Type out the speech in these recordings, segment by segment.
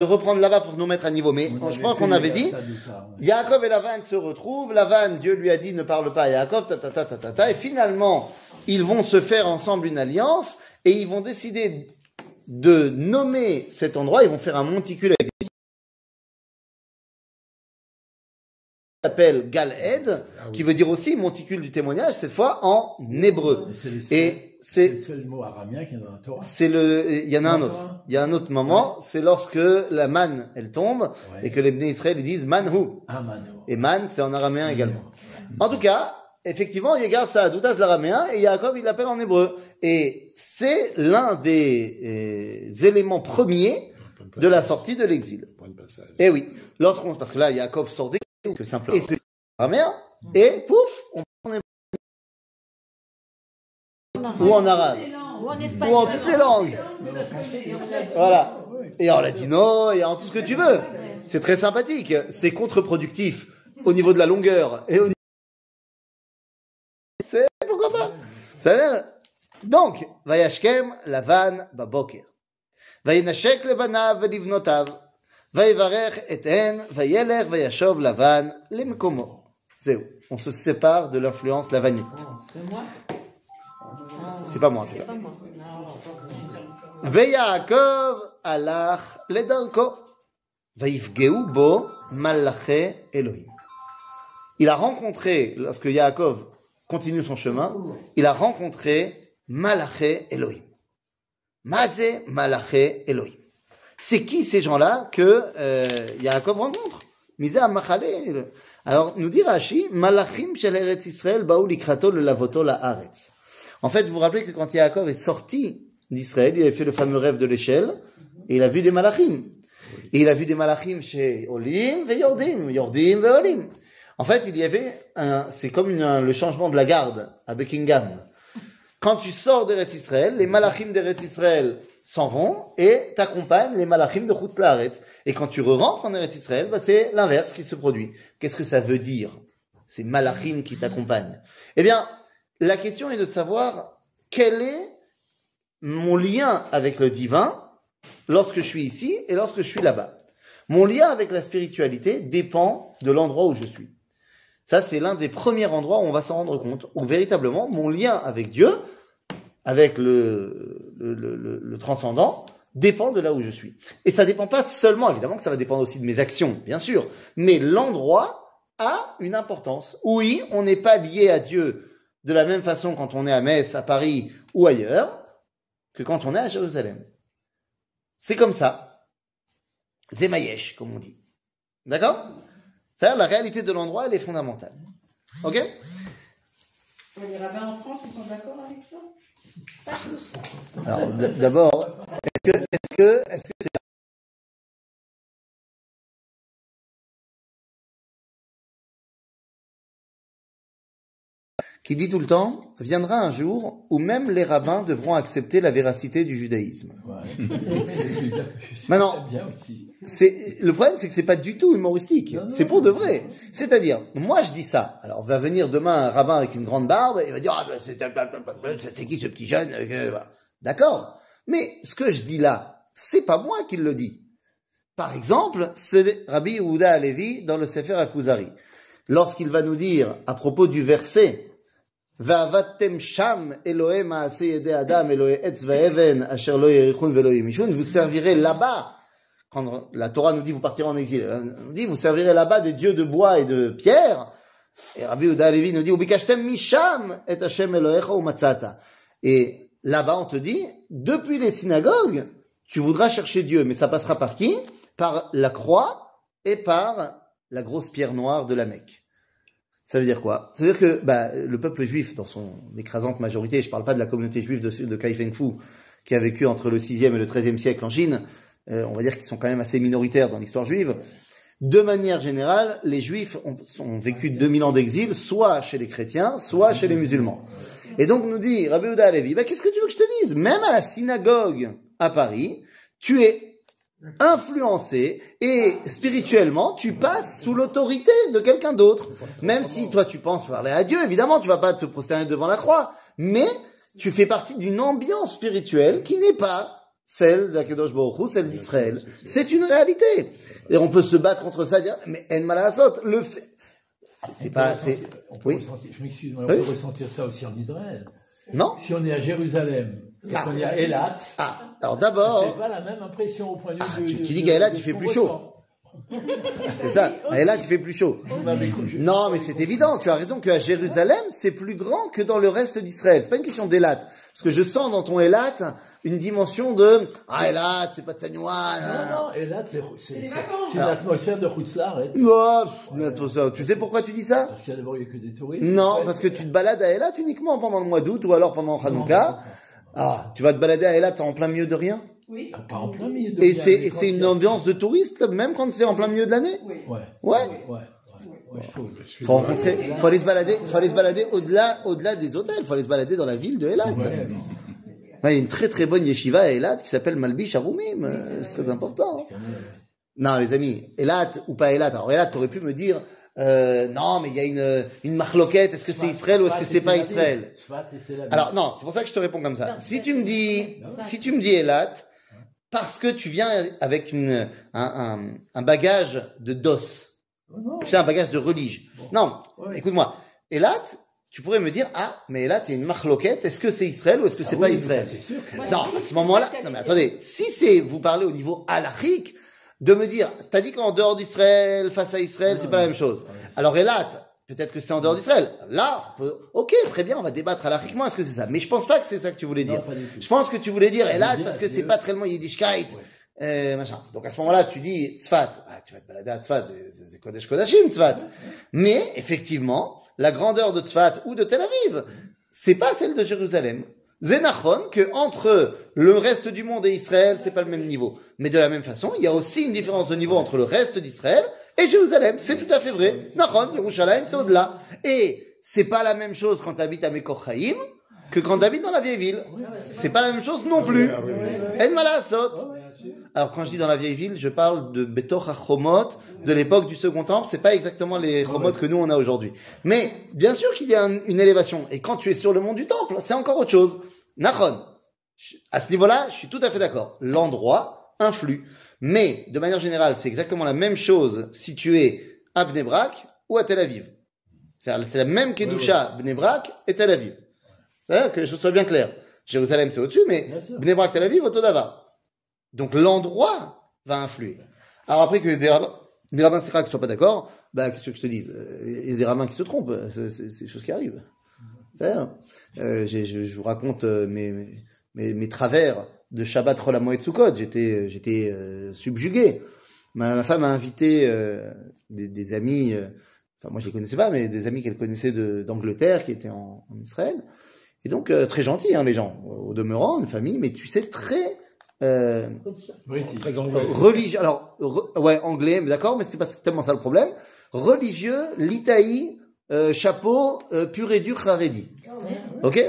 de reprendre là-bas pour nous mettre à niveau. Mais je crois qu'on avait dit, Yaakov et Lavan se retrouvent. Lavan, Dieu lui a dit ne parle pas à Yaakov, ta, ta, ta, ta, ta, ta. Et finalement, ils vont se faire ensemble une alliance et ils vont décider de nommer cet endroit. Ils vont faire un monticule avec s'appelle Galed, qui veut dire aussi monticule du témoignage, cette fois en hébreu. Et c'est le seul mot araméen qui est dans la Torah. c'est le, il y en a un autre. Il y a un autre moment, c'est lorsque la manne, elle tombe, Ouais. et que les Bnei Israël, ils disent manhu. Ah. Et man, c'est en araméen également. En tout cas, effectivement, il garde ça à Doutas l'araméen, et Yaakov, il l'appelle en hébreu. Et c'est l'un des euh, éléments premiers de la sortie de l'exil. Eh oui, lorsqu'on, parce que là, Yaakov sort que simplement et c'est et pouf, on en ou en arabe ou en espagnol ou en toutes les langues. Voilà. Et en latino et en tout ce que tu veux. C'est très sympathique, c'est contre-productif au niveau de la longueur et au niveau c'est pourquoi pas Ça a l'air donc, Vayashkem, Lavan, Baboker. Vayanashek, Levanav, Livnotav. Vaïvarech et En, Vaïeler, Vaïachov, Lavan, Lemkomo. Zéo. On se sépare de l'influence lavanite. Oh, c'est pas moi, c'est pas moi. Vaïakov, Alach, Ledarko. Vaïfgeu, Bo, Malaché, Elohim. Il a rencontré, lorsque Yaakov continue son chemin, il a rencontré Malaché Elohim. Mazé Malaché Elohim. C'est qui ces gens-là que euh, Yaakov rencontre? Alors, nous dit Rashi, Malachim shel Eretz Israël baou likrato le lavoto la Haaretz. En fait, vous vous rappelez que quand Yaakov est sorti d'Israël, il avait fait le fameux rêve de l'échelle, et il a vu des malachim. Et il a vu des malachim chez Olim et Yordim, Yordim et Olim. En fait, il y avait un, c'est comme le changement de la garde à Buckingham. Quand tu sors d'Eretz Israël, les malachim d'Eretz Israël s'en vont et t'accompagnent les malachim de Chutz Laaretz. Et quand tu re-rentres en Eretz Israël, bah, c'est l'inverse qui se produit. Qu'est-ce que ça veut dire Ces malachim qui t'accompagnent? Eh bien, la question est de savoir quel est mon lien avec le divin lorsque je suis ici et lorsque je suis là-bas. Mon lien avec la spiritualité dépend de l'endroit où je suis. Ça, c'est l'un des premiers endroits où on va s'en rendre compte, où véritablement mon lien avec Dieu, avec le, le, transcendant, dépend de là où je suis. Et ça dépend pas seulement, évidemment que ça va dépendre aussi de mes actions, bien sûr, mais l'endroit a une importance. Oui, on n'est pas lié à Dieu de la même façon quand on est à Metz, à Paris ou ailleurs, que quand on est à Jérusalem. C'est comme ça. Zemayesh, comme on dit. D'accord? C'est-à-dire, la réalité de l'endroit, elle est fondamentale. Ok? Les rabbins en France, ils sont d'accord avec ça? Pas tous. Alors, d'abord, est-ce que, est-ce est-ce que qui dit tout le temps, viendra un jour où même les rabbins devront accepter la véracité du judaïsme. Ouais. Maintenant, le problème, c'est que c'est pas du tout humoristique. Non, non, C'est pour de vrai. C'est-à-dire, moi je dis ça. Alors va venir demain un rabbin avec une grande barbe et il va dire ah ben, c'est c'est qui ce petit jeune euh, voilà. D'accord. Mais ce que je dis là, c'est pas moi qui le dis. Par exemple, c'est Rabbi Yehuda Alevi dans le Sefer Akuzari. Lorsqu'il va nous dire à propos du verset Vous servirez là-bas quand la Torah nous dit vous partirez en exil, euh, nous dit vous servirez là-bas des dieux de bois et de pierre. Et Rabbi Yehuda Alevi nous dit misham et Hashem Elohecha umatzata. Et là-bas on te dit depuis les synagogues tu voudras chercher Dieu, mais ça passera par qui? Par la croix et par la grosse pierre noire de la Mecque. Ça veut dire quoi? Ça veut dire que bah, le peuple juif, dans son écrasante majorité, je ne parle pas de la communauté juive de, de qui a vécu entre le 6e et le 13e siècle en Chine, euh, on va dire qu'ils sont quand même assez minoritaires dans l'histoire juive. De manière générale, les juifs ont, ont vécu 2000 ans d'exil, soit chez les chrétiens, soit chez les musulmans. Et donc nous dit Rabbi Uda Alevi, bah, qu'est-ce que tu veux que je te dise? Même à la synagogue à Paris, tu es influencé et spirituellement tu passes sous l'autorité de quelqu'un d'autre. Même si toi tu penses parler à Dieu, évidemment tu vas pas te prosterner devant la croix, mais tu fais partie d'une ambiance spirituelle qui n'est pas celle d'Akadosh Baruch Hu, celle d'Israël. C'est une réalité. Et on peut se battre contre ça, dire, mais En Malasot, le fait, c'est- pas, peut c'est, ressentir- on peut oui. ressentir- je m'excuse, mais on Oui. peut ressentir ça aussi en Israël. non? Si on est à Jérusalem, Ah. qu'on est à Elat, Ah, alors c'est d'abord, pas la même impression au point de vue Ah, de- tu- tu de- dis qu'à Elat, il fait plus chaud. c'est ça. Et là, tu fais plus chaud. Non, mais c'est évident. Tu as raison qu'à Jérusalem, c'est plus grand que dans le reste d'Israël. C'est pas une question d'Elat. Parce que je sens dans ton Elat une dimension de, ah, Elat, c'est pas de Sanouan. Non, non, Elat, c'est c'est- c'est- c'est l'atmosphère de Hutzlaret. Oh, tu sais pourquoi tu dis ça? Parce qu'il y a d'abord il y a que des touristes. Non, parce que tu te balades à Elat uniquement pendant le mois d'août ou alors pendant Hanouka. Ah, tu vas te balader à Elat en plein milieu de rien? Oui. Pas en plein milieu de Et rien, et c'est il une ambiance de touriste, même quand c'est en plein milieu de l'année? Oui. Ouais, Ouais. trouve. Faut rencontrer, faut aller se balader, faut aller se balader au-delà, au-delà des hôtels. Faut aller se balader dans la ville de Elat. Ouais, Il y a une très très bonne yeshiva à Elat qui s'appelle Malbish Arumim. Euh, C'est très important. même. Non, les amis, Elat ou pas Elat? Alors Elat, t'aurais pu me dire, euh, non, mais il y a une, une marloquette. Est-ce que c'est Israël ou est-ce que c'est pas Israël c'est Alors non, c'est pour ça que je te réponds comme ça. Si tu me dis, si tu me dis Elat, parce que tu viens avec une, un, un, un bagage de dos, tu as un bagage de religion. Non, écoute-moi. Elat, tu pourrais me dire, ah, mais Elat, il y a une marloquette. Est-ce que c'est Israël ou est-ce que c'est Ah pas oui, Israël C'est sûr. que- Non, à ce moment-là, non mais attendez, si c'est, vous parlez au niveau halachique, de me dire, t'as dit qu'en dehors d'Israël, face à Israël, c'est pas la même chose. Alors Elat, peut-être que c'est en dehors d'Israël. Là, peut- ok, très bien, on va débattre halachiquement, est-ce que c'est ça? Mais je pense pas que c'est ça que tu voulais dire. Je pense que tu voulais dire Elat parce que c'est pas tellement Yiddishkeit, euh, machin. Donc à ce moment-là, tu dis Tzfat. Ah, tu vas te balader à Tzfat, c'est- c'est Kodesh Kodashim, Tzfat. Mais effectivement, la grandeur de Tzfat ou de Tel Aviv, c'est pas celle de Jérusalem. Zénachon, que entre le reste du monde et Israël, c'est pas le même niveau. Mais de la même façon, il y a aussi une différence de niveau entre le reste d'Israël et Jérusalem. C'est tout à fait vrai. Nachon, Yerushalayim, c'est au-delà. Et c'est pas la même chose quand tu habites à Mekochaim que quand tu habites dans la vieille ville. C'est pas la même chose non plus. En malasot. Alors quand je dis dans la vieille ville, je parle de Betoch HaChomot, de l'époque du Second Temple. C'est pas exactement les Chomot que nous on a aujourd'hui. Mais bien sûr qu'il y a un- une élévation. Et quand tu es sur le mont du Temple, c'est encore autre chose. Nachon. À ce niveau-là, je suis tout à fait d'accord. L'endroit influe. Mais de manière générale, c'est exactement la même chose si tu es à Bnebrak ou à Tel Aviv. C'est c'est la même Kedusha, Bnebrak et Tel Aviv. C'est-à-dire que les choses soient bien claires. Jérusalem, c'est au-dessus, mais. Bnebrak, Tel Aviv, Otodava. Donc l'endroit va influer. Alors après que des rabbins, des rabbins ne soient pas d'accord, bah, qu'est-ce que je te dis Il y a des rabbins qui se trompent, c'est c'est- c'est des choses qui arrivent. C'est-à-dire, euh, je, je vous raconte euh, mes, mes, mes, mes travers de Shabbat Rola Moed Sukkot. J'étais, j'étais euh, subjugué. Ma, ma femme a invité euh, des, des amis, euh, enfin moi je les connaissais pas, mais des amis qu'elle connaissait de- d'Angleterre qui étaient en, en Israël. Et donc euh, très gentils hein, les gens, au demeurant, une famille, mais tu sais très euh, religieux. Alors re- ouais anglais, mais d'accord, mais c'était pas tellement ça le problème. Religieux, litaï, euh, chapeau, euh, pur et dur, haredi. Ok?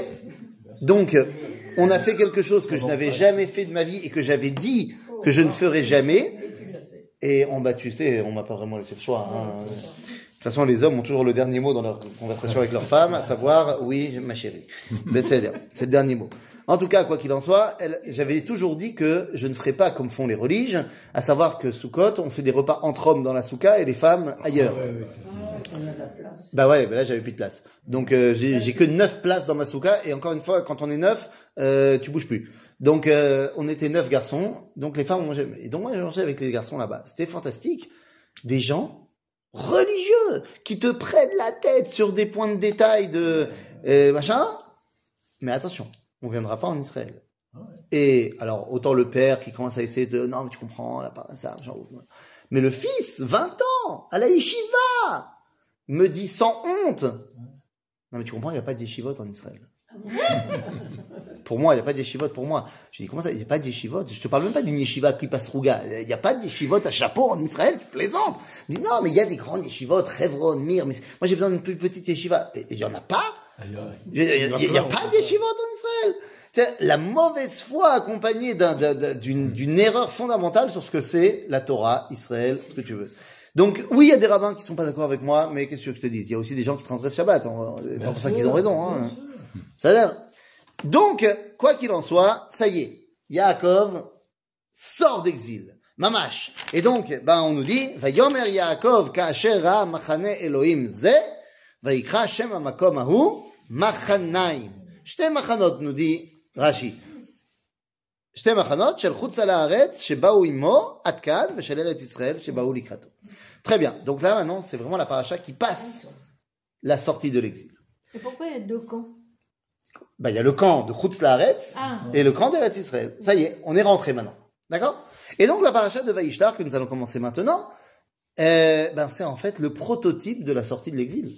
Donc, euh, on a fait quelque chose que je n'avais jamais fait de ma vie et que j'avais dit que je ne ferais jamais. Et on, bah, tu sais, on m'a pas vraiment laissé le choix. hein. De toute façon, les hommes ont toujours le dernier mot dans leur conversation avec leur femme, à savoir, oui, ma chérie. Mais c'est le dernier mot. En tout cas, quoi qu'il en soit, j'avais toujours dit que je ne ferais pas comme font les religes, à savoir que Soukot, on fait des repas entre hommes dans la souka et les femmes ailleurs. Ouais, ouais, c'est- Bah ouais, bah là j'avais plus de place. Donc euh, j'ai j'ai que neuf places dans ma souka et encore une fois, quand on est neuf, euh, tu bouges plus. Donc euh, on était neuf garçons, donc les femmes mangeaient. Et donc moi j'ai mangé avec les garçons là-bas. C'était fantastique. Des gens religieux qui te prennent la tête sur des points de détail de euh, machin. Mais attention, on viendra pas en Israël. Et alors autant le père qui commence à essayer de non mais tu comprends là ça genre mais le fils 20 ans à la yeshiva me dit sans honte. Non mais tu comprends il n'y a pas de yeshivot en Israël. Pour moi il n'y a pas de yeshivot pour moi. Je dis comment ça il n'y a pas de yeshivot je te parle même pas d'une yeshiva qui passe rouga. Il n'y a pas de yeshivot à chapeau en Israël tu plaisantes. Je dis non mais il y a des grandes yeshivot Hevron Mir mais moi j'ai besoin d'une plus petite yeshiva. Et il n'y en a pas. Il n'y a, pas d'échivot en Israël. C'est la mauvaise foi accompagnée d'un- d'un- d'un- d'une d'une erreur fondamentale sur ce que c'est la Torah, Israël, ce que tu veux. Donc oui, il y a des rabbins qui ne sont pas d'accord avec moi, mais qu'est-ce que je te dis Il y a aussi des gens qui transgressent Shabbat. C'est pas pour ça qu'ils ont raison. Hein. Ça a l'air. Donc, quoi qu'il en soit, ça y est, Yaakov sort d'exil. Mamash. Et donc, ben, on nous dit, Vayomer Yaakov kaasher ra machane Elohim ze, vayikra Hashem amakom ahu, machanaim. Shte machanot, nous dit Rashi. שתי מחנות של חוץ על הארץ שבאו עמו עד כאן ושל ארץ ישראל שבאו לקראתו. Très bien. Donc là maintenant, c'est vraiment la paracha qui passe la sortie de l'exil. Et pourquoi il y a deux camps Bah, il y a le camp de Chutz Laaretz Ah, et le camp d'Eretz Israël. Ça y est, on est rentré maintenant. D'accord Et donc la paracha de Vaishtar que nous allons commencer maintenant, euh, ben, c'est en fait le prototype de la sortie de l'exil.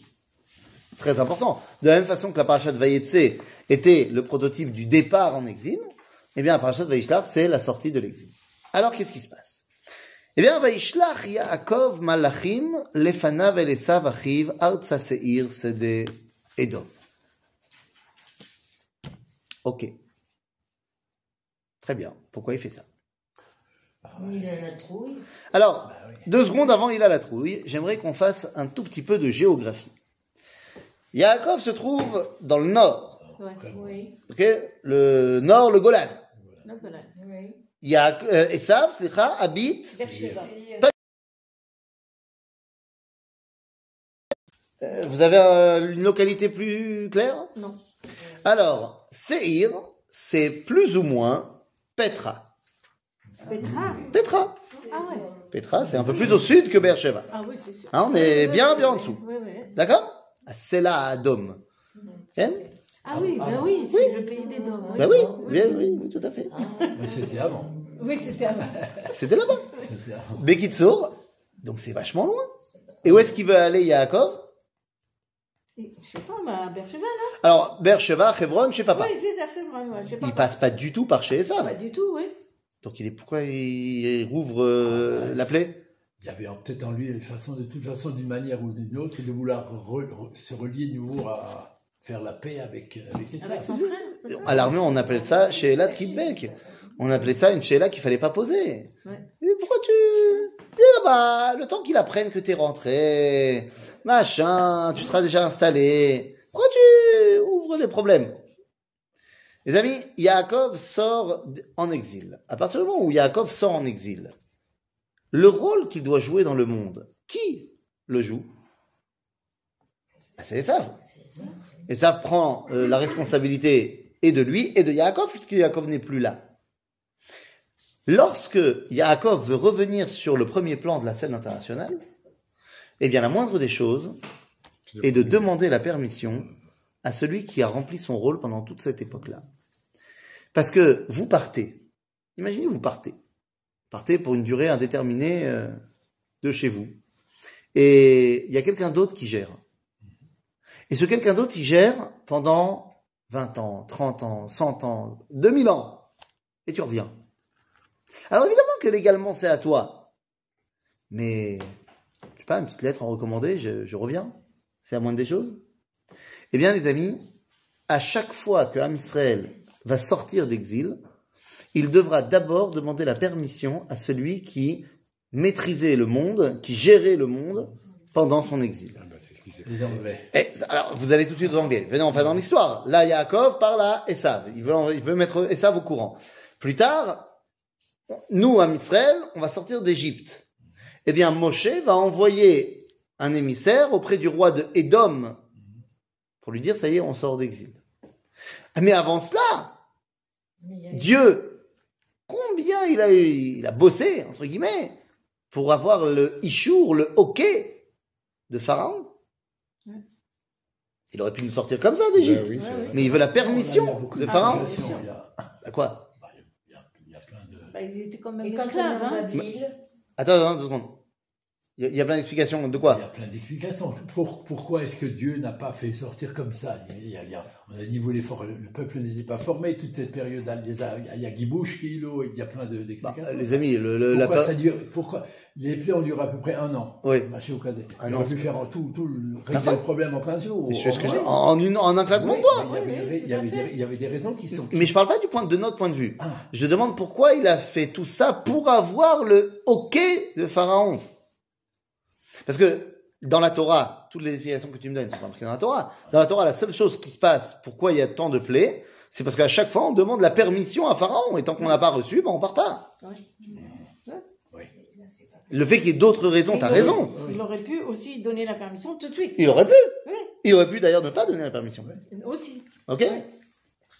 Très important. De la même façon que la paracha de Vayetse était le prototype du départ en exil, eh bien de Vaishtar, c'est la sortie de l'exil. Alors qu'est-ce qui se passe? Eh bien, Vaishlach Yaakov Malachim lefanav el Esav achiv artsa seir sede Edom. Ok. Très bien. Pourquoi il fait ça? Il a la trouille. Alors, Bah oui. deux secondes avant il a la trouille, j'aimerais qu'on fasse un tout petit peu de géographie. Yaakov se trouve dans le nord, ouais. Oui, ok? Le nord, le Golan. Oui. Yaak- euh, Esav, slicha, habite. Vous avez une localité plus claire? Non. Alors, Seir, c'est plus ou moins Petra. Petra? Petra. Ah ouais. Petra, c'est un peu plus au sud que Beersheba. Ah oui, c'est sûr. Hein, on est bien, bien en dessous. Oui, oui. D'accord? C'est là, Adom. Ok Ah oui, Ah ben bon oui, c'est le pays des dômes. Ben oui, oui, oui, oui, tout à fait. Mais c'était avant. Oui, c'était avant. C'était là-bas. Bekitsour, donc c'est vachement loin. Et où est-ce qu'il veut aller, Yaakov? Je sais pas, bah, Beersheba, là Alors, Beersheba, Hebron, chez papa. Oui, c'est ça, Hebron, ouais, je sais pas. Il passe pas du tout par chez Esav. Pas du tout, oui. Donc il est pourquoi il rouvre euh, la plaie? Il y avait peut-être en lui, de, façon, de toute façon, d'une manière ou d'une autre, de vouloir re- re- se relier de nouveau à faire la paix avec, euh, avec les Avec son frère. À l'armée, on appelle ça Sheila de Kidbek. On appelait ça une Sheila qu'il fallait pas poser. Ouais. Et pourquoi tu... Là-bas, le temps qu'il apprenne que t'es rentré, machin, tu seras déjà installé. Pourquoi tu ouvres les problèmes? Les amis, Yaakov sort en exil. À partir du moment où Yaakov sort en exil, le rôle qu'il doit jouer dans le monde, qui le joue? C'est Esav. Esav prend euh, la responsabilité et de lui et de Yaakov, puisque Yaakov n'est plus là. Lorsque Yaakov veut revenir sur le premier plan de la scène internationale, eh bien la moindre des choses est de demander la permission à celui qui a rempli son rôle pendant toute cette époque-là. Parce que vous partez, imaginez vous partez, partez pour une durée indéterminée euh, de chez vous, et il y a quelqu'un d'autre qui gère. Et ce quelqu'un d'autre, il gère pendant 20 ans, 30 ans, 100 ans, 2000 ans, et tu reviens. Alors évidemment que légalement c'est à toi, mais je sais pas, une petite lettre en recommandé, je, reviens. C'est la moindre des choses. Eh bien les amis, à chaque fois que Am Israël va sortir d'exil, il devra d'abord demander la permission à celui qui maîtrisait le monde, qui gérait le monde pendant son exil. Les Anglais. Alors, vous allez tout de suite aux Anglais. Venez, on va dans l'histoire. Là, Yaakov parle à Esav. Il veut, il veut mettre Esav au courant. Plus tard, nous, à Israël, on va sortir d'Égypte. Eh bien, Moshe va envoyer un émissaire auprès du roi de Édom pour lui dire, ça y est, on sort d'exil. Ah, Mais avant cela, Mais Dieu, combien il a, il a bossé, entre guillemets, pour avoir le ishour, le hockey de Pharaon? Il aurait pu nous sortir comme ça d'Égypte. Bah oui, Ouais. Mais il veut la permission de Pharaon. bien sûr. Il y a, À quoi bah, il y a- il y a plein de. Bah, ils étaient quand même esclaves, hein. Attends, attends, deux secondes. Il y a- il y a plein d'explications. De Il y quoi a plein d'explications. Pour- pourquoi est-ce que Dieu n'a pas fait sortir comme ça? Il y a- il y a- On a dit, vous les for- le peuple n'était pas formé toute cette période. Il y a, Guibouche, Kilo, il y a plein de- Bah, d'explications. Les amis, le, le- la pourquoi, ça dure, pourquoi Les plaies ont duré à peu près un an. Oui. Marché au casé. Un On an, aurait pu faire en tout, tout le- régler le problème en 15 jours. Mais que j'ai- au- en, une- en un claquement Oui, de doigts. il y avait Oui, des- oui, raisons qui sont. Mais je parle pas du point de notre point de vue. Ah, Je demande pourquoi il a fait tout ça pour avoir le hockey de Pharaon. Parce que dans la Torah, toutes les explications que tu me donnes sont pas marquées dans la Torah. Dans la Torah, la seule chose qui se passe, pourquoi il y a tant de plaies, C'est parce qu'à chaque fois, on demande la permission à Pharaon, et tant qu'on n'a pas reçu, ben on part pas. Le fait qu'il y ait d'autres raisons, t'as raison. Il aurait pu aussi donner la permission tout de suite. Il aurait pu. Oui, Il aurait pu d'ailleurs ne pas donner la permission. aussi. Ok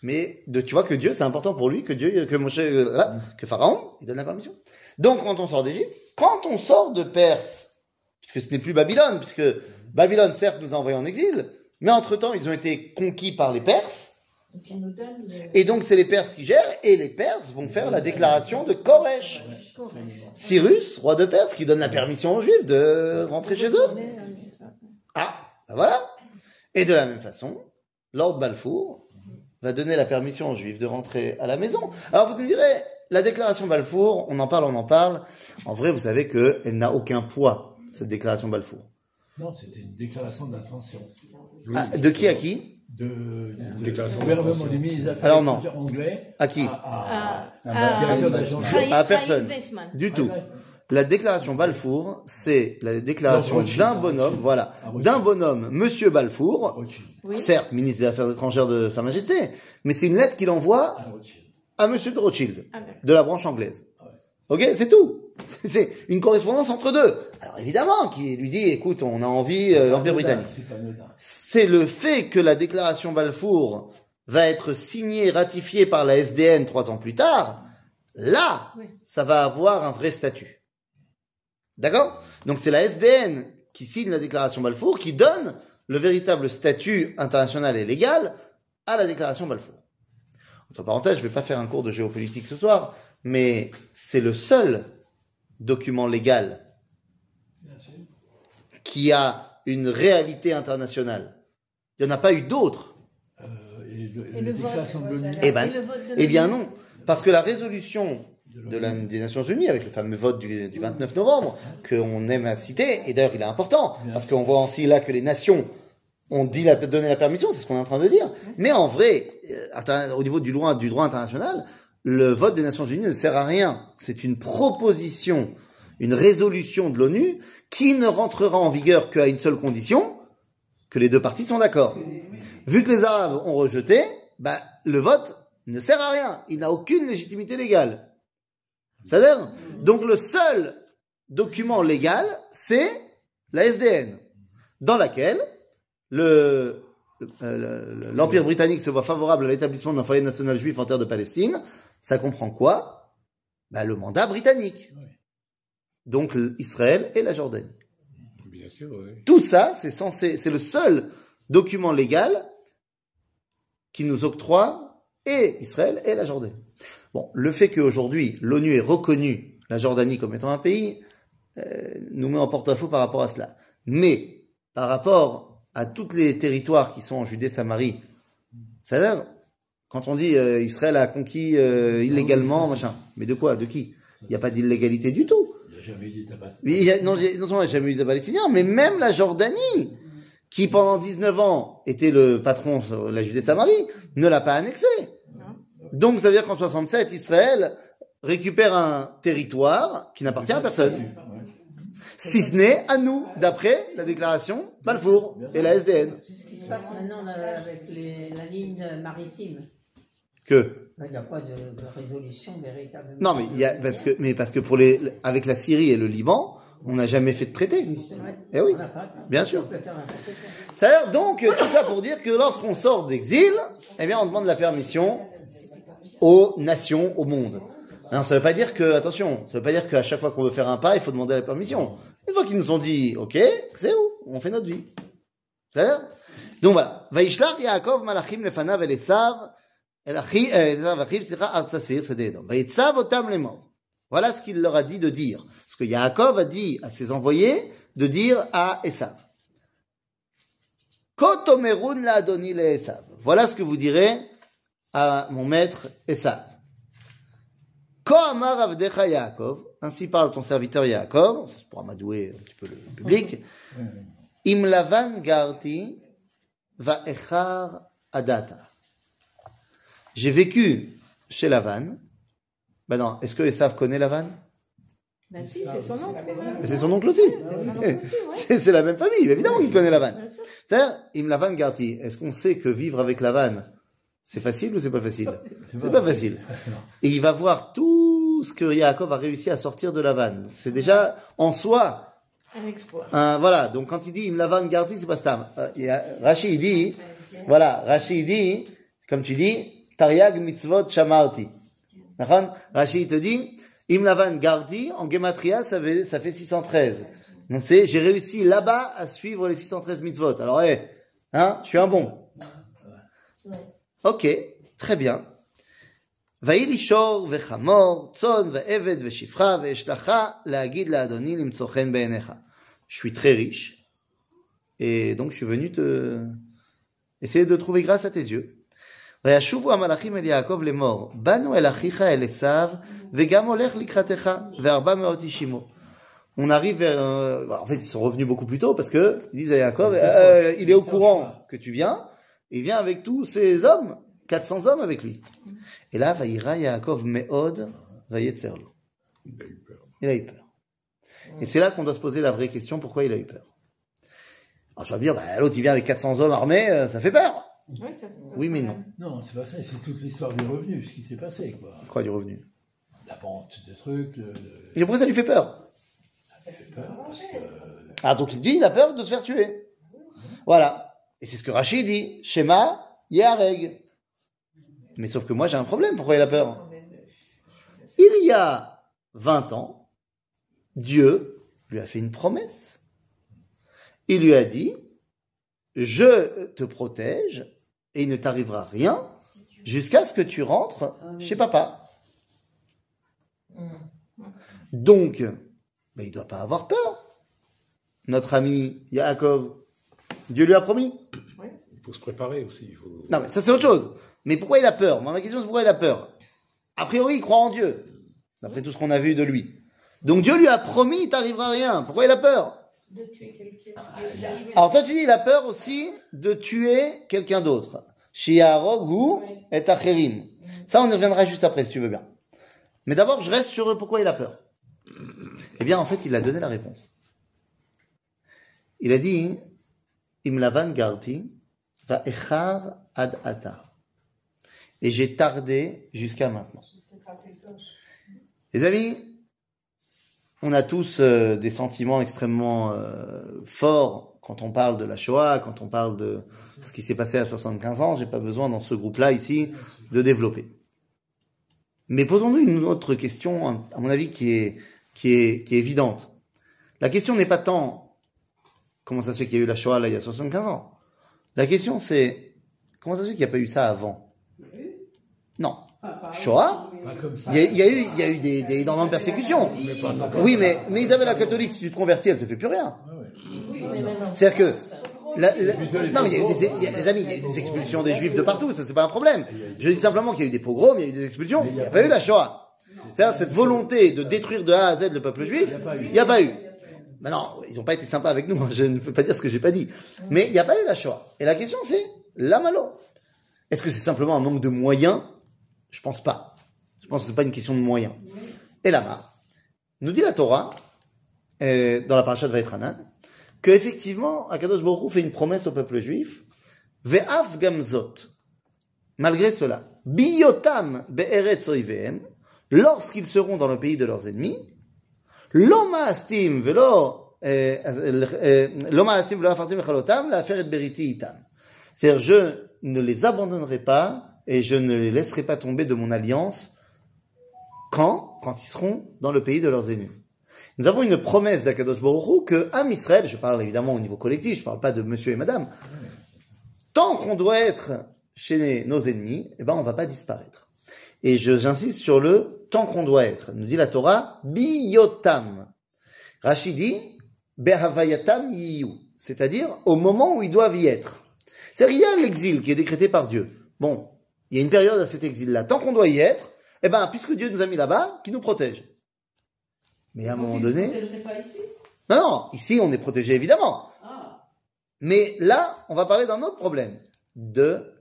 Mais de, tu vois que Dieu, c'est important pour lui que Dieu, que Moshe, euh, là, que Pharaon, il donne la permission. Donc quand on sort d'Égypte, quand on sort de Perse, puisque ce n'est plus Babylone, puisque Babylone certes nous a envoyés en exil, mais entre temps ils ont été conquis par les Perses, Nous le... et donc c'est les Perses qui gèrent, et les Perses vont faire la déclaration de Koresh. Cyrus, roi de Perse, qui donne la permission aux Juifs de rentrer chez eux. Ah, ben voilà. Et de la même façon, Lord Balfour va donner la permission aux Juifs de rentrer à la maison. Alors vous me direz, la déclaration Balfour, on en parle, on en parle. En vrai, vous savez qu'elle n'a aucun poids, cette déclaration Balfour. Non, c'était une déclaration d'intention. Ah, de qui à qui? De, de, Déclaration du gouvernement d'intention. du ministre des Affaires Alors non. étrangères anglais À qui à, à- Ah, Ah, ah, directeur d'agence. Chaim- À personne. Du tout. La déclaration Balfour, c'est la déclaration d'un bonhomme, voilà, d'un bonhomme, Monsieur Balfour. Oui. certes ministre des Affaires étrangères de Sa Majesté, mais c'est une lettre qu'il envoie À Monsieur de Rothschild. De la branche anglaise. Ok, c'est tout. C'est une correspondance entre deux. Alors évidemment, qui lui dit, écoute, on a envie euh, l'Empire britannique. C'est le fait que la déclaration Balfour va être signée, ratifiée par la SDN trois ans plus tard. Là, Oui. ça va avoir un vrai statut. D'accord? Donc c'est la SDN qui signe la déclaration Balfour, qui donne le véritable statut international et légal à la déclaration Balfour. Entre parenthèses, je ne vais pas faire un cours de géopolitique ce soir, mais c'est le seul document légal Bien sûr. qui a une réalité internationale. Il n'y en a pas eu d'autres. Euh, et le. Eh ben, Et le vote de eh bien non, parce que la résolution de de la- des Nations Unies, avec le fameux vote du, du 29 novembre, qu'on aime à citer, et d'ailleurs il est important, Bien parce qu'on voit aussi là que les nations ont dit la, donné la permission, c'est ce qu'on est en train de dire, mais en vrai, euh, au niveau du droit, du droit international, le vote des Nations Unies ne sert à rien. C'est une proposition, une résolution de l'ONU qui ne rentrera en vigueur qu'à une seule condition, que les deux parties sont d'accord. Vu que les Arabes ont rejeté, bah, le vote ne sert à rien. Il n'a aucune légitimité légale. C'est-à-dire, donc le seul document légal, c'est la SDN, dans laquelle le, euh, le- l'Empire britannique se voit favorable à l'établissement d'un foyer national juif en terre de Palestine. Ça comprend quoi? Bah, Le mandat britannique. Oui. Donc Israël et la Jordanie. Bien sûr, oui. Tout ça, c'est censé, c'est le seul document légal qui nous octroie et Israël et la Jordanie. Bon, le fait qu'aujourd'hui l'ONU ait reconnu la Jordanie comme étant un pays euh, nous met en porte-à-faux par rapport à cela. Mais par rapport à tous les territoires qui sont en Judée-Samarie, c'est-à-dire quand on dit euh, Israël a conquis euh, illégalement, machin, mais de quoi, de qui? Il n'y a pas d'illégalité du tout. Il n'y a jamais eu d'État palestinien. Non, non seulement il n'y a jamais eu de Palestiniens, mais même la Jordanie, qui pendant 19 ans était le patron sur la Judée-Samarie, ne l'a pas annexé. Donc ça veut dire qu'en 67, Israël récupère un territoire qui n'appartient à personne, si ce n'est à nous, d'après la déclaration Balfour et la SDN. C'est ce qui se passe maintenant avec les- la ligne maritime. Que Il n'y a pas de, de résolution véritablement. non, mais il y a parce que mais parce que pour les avec la Syrie et le Liban, on n'a jamais fait de traité. Eh oui. Bien sûr. C'est-à-dire, donc, tout ça pour dire que lorsqu'on sort d'exil, eh bien, on demande la permission aux nations, au monde. Alors, ça veut pas dire que, attention, ça veut pas dire qu'à chaque fois qu'on veut faire un pas, il faut demander la permission. Une fois qu'ils nous ont dit, ok, c'est où? On fait notre vie. C'est-à-dire? Donc voilà. Vaishlach Yaakov malachim lefanav el Esav, el. Voilà ce qu'il leur a dit de dire. Ce que Yaakov a dit à ses envoyés de dire à Esav. Voilà ce que vous direz à mon maître Esav. Ainsi parle ton serviteur Yaakov, ça c'est pour amadouer un petit peu le public. Im lavan garti va echar adata. J'ai vécu chez Lavan. Ben non, est-ce que Esav connaît Lavan Ben si, c'est son nom. Mais C'est son oncle aussi. C'est son oncle aussi, ouais. C'est la même famille, évidemment qu'il connaît Lavan. C'est-à-dire, Im Lavan Garti, est-ce qu'on sait que vivre avec Lavan, C'est facile ou c'est pas facile? C'est pas facile. Et il va voir tout ce que Yaakov a réussi à sortir de Lavan. C'est déjà en soi Un exploit. voilà. Donc quand il dit Im Lavan Gardi, c'est pas Stam. Euh, il dit, voilà, Rashi il dit, comme tu dis, Tariag mitzvot shamarti. D'accord Rashi il te dit, Im Lavan Gardi, en Gematria, ça fait, ça fait 613. Donc c'est, j'ai réussi là-bas à suivre les 613 mitzvot. Alors, eh, hein, je suis un bon. Ok, très bien. ויהי לי שור וחמור, צאן ועבד ושפחה ואשלחה להגיד לאדוני למצוא חן בעיניך. Je suis très riche et donc je suis venu te essayer de trouver grâce à tes yeux. וישובו המלאכים אל יעקב לאמור, באנו אל אחיך אל עשיו וגם הולך לקראתך וארבע מאות איש עמו. On arrive vers, euh, en fait ils sont revenus beaucoup plus tôt parce que ils disent à Yaakov, euh, il est au courant que tu viens, et il vient avec tous ses hommes, 400 hommes avec lui. Et là, Vaïra Yaakov Meod Vayetzerlo. Il a eu peur. Il a eu peur. Et c'est là qu'on doit se poser la vraie question, pourquoi il a eu peur Alors je vais me dire, bah, l'autre il vient avec 400 hommes armés, euh, ça fait peur. Oui, ça- Oui, mais non. Non, c'est pas ça, c'est toute l'histoire du revenu, ce qui s'est passé, quoi. Quoi du revenu? La vente de trucs, le, Et pourquoi ça lui fait peur? Ça fait peur, parce que, Ah, donc il dit, il a peur de se faire tuer. Voilà. Et c'est ce que Rachid dit, Shema Yareg. Mais sauf que moi j'ai un problème, pourquoi il a peur? Il y a 20 ans, Dieu lui a fait une promesse. Il lui a dit, je te protège et il ne t'arrivera rien jusqu'à ce que tu rentres chez papa. Donc, ben, il ne doit pas avoir peur. Notre ami Yaakov, Dieu lui a promis. Il faut se préparer aussi. Il faut... Non, mais ça c'est autre chose. Mais pourquoi il a peur? Moi, ma question c'est pourquoi il a peur? A priori, il croit en Dieu, d'après tout ce qu'on a vu de lui. Donc Dieu lui a promis, il t'arrivera rien. Pourquoi il a peur? De tuer quelqu'un. Alors toi, tu dis, il a peur aussi de tuer quelqu'un d'autre. Shiarog ou et Acherim. Ça, on y reviendra juste après, si tu veux bien. Mais d'abord, je reste sur le pourquoi il a peur. Eh bien, en fait, il a donné la réponse. Il a dit, Imlavan garti va echar ad ata. Et j'ai tardé jusqu'à maintenant. Les amis, on a tous euh, des sentiments extrêmement euh, forts quand on parle de la Shoah, quand on parle de ce qui s'est passé à 75 ans. J'ai pas besoin dans ce groupe-là ici de développer. Mais posons-nous une autre question, à mon avis, qui est, qui est, qui est évidente. La question n'est pas tant comment ça se fait qu'il y a eu la Shoah là il y a 75 ans. La question c'est comment ça se fait qu'il n'y a pas eu ça avant? Non. Shoah comme ça. Il y, a, il y a eu, il y a eu des, des énormes persécutions. Oui, mais, mais Isabelle la catholique, si tu te convertis, elle te fait plus rien. C'est-à-dire que, la- la- non, mais il y a eu des, pogroms. il y a- les amis, il y a eu des expulsions des juifs de partout, ça c'est pas un problème. Je dis simplement qu'il y a eu des pogroms, il y a eu des expulsions, il n'y a pas eu la Shoah. C'est-à-dire cette volonté de détruire de A à Z le peuple juif, Il y a pas eu. il n'y a pas eu. Maintenant, ils n'ont pas été sympas avec nous, hein, je ne peux pas dire ce que j'ai pas dit. Mais il n'y a pas eu la Shoah. Et la question c'est, la malo. Est-ce que c'est simplement un manque de moyens Je pense pas. Pense que c'est pas une question de moyens. Et là-bas, nous dit la Torah, euh, dans la paracha de Vaetranan, que effectivement, Akadosh Baruch Hu fait une promesse au peuple juif, ve'af gamzot, malgré cela, biyotam be'eretz oivehem, lorsqu'ils seront dans le pays de leurs ennemis, lo ma'astim ve'lo euh, euh, lo ma'astim ve'lo afartim lechalotam la'afer et beriti itam. C'est-à-dire, je ne les abandonnerai pas et je ne les laisserai pas tomber de mon alliance quand Quand ils seront dans le pays de leurs ennemis. Nous avons une promesse d'Akadosh Baruch que Am Israël, je parle évidemment au niveau collectif, je parle pas de monsieur et madame, tant qu'on doit être chez nos ennemis, eh ben on va pas disparaître. Et j'insiste sur le tant qu'on doit être. Nous dit la Torah, biyotam. Rachid dit, behavayatam yiyu. C'est-à-dire au moment où ils doivent y être. C'est-à-dire, il y a l'exil qui est décrété par Dieu. Bon, il y a une période à cet exil-là. Tant qu'on doit y être, eh ben, puisque Dieu nous a mis là-bas, qui nous protège. Mais à un moment donné, pas ici? Non, non, ici on est protégé évidemment. Ah. Mais là, on va parler d'un autre problème, de,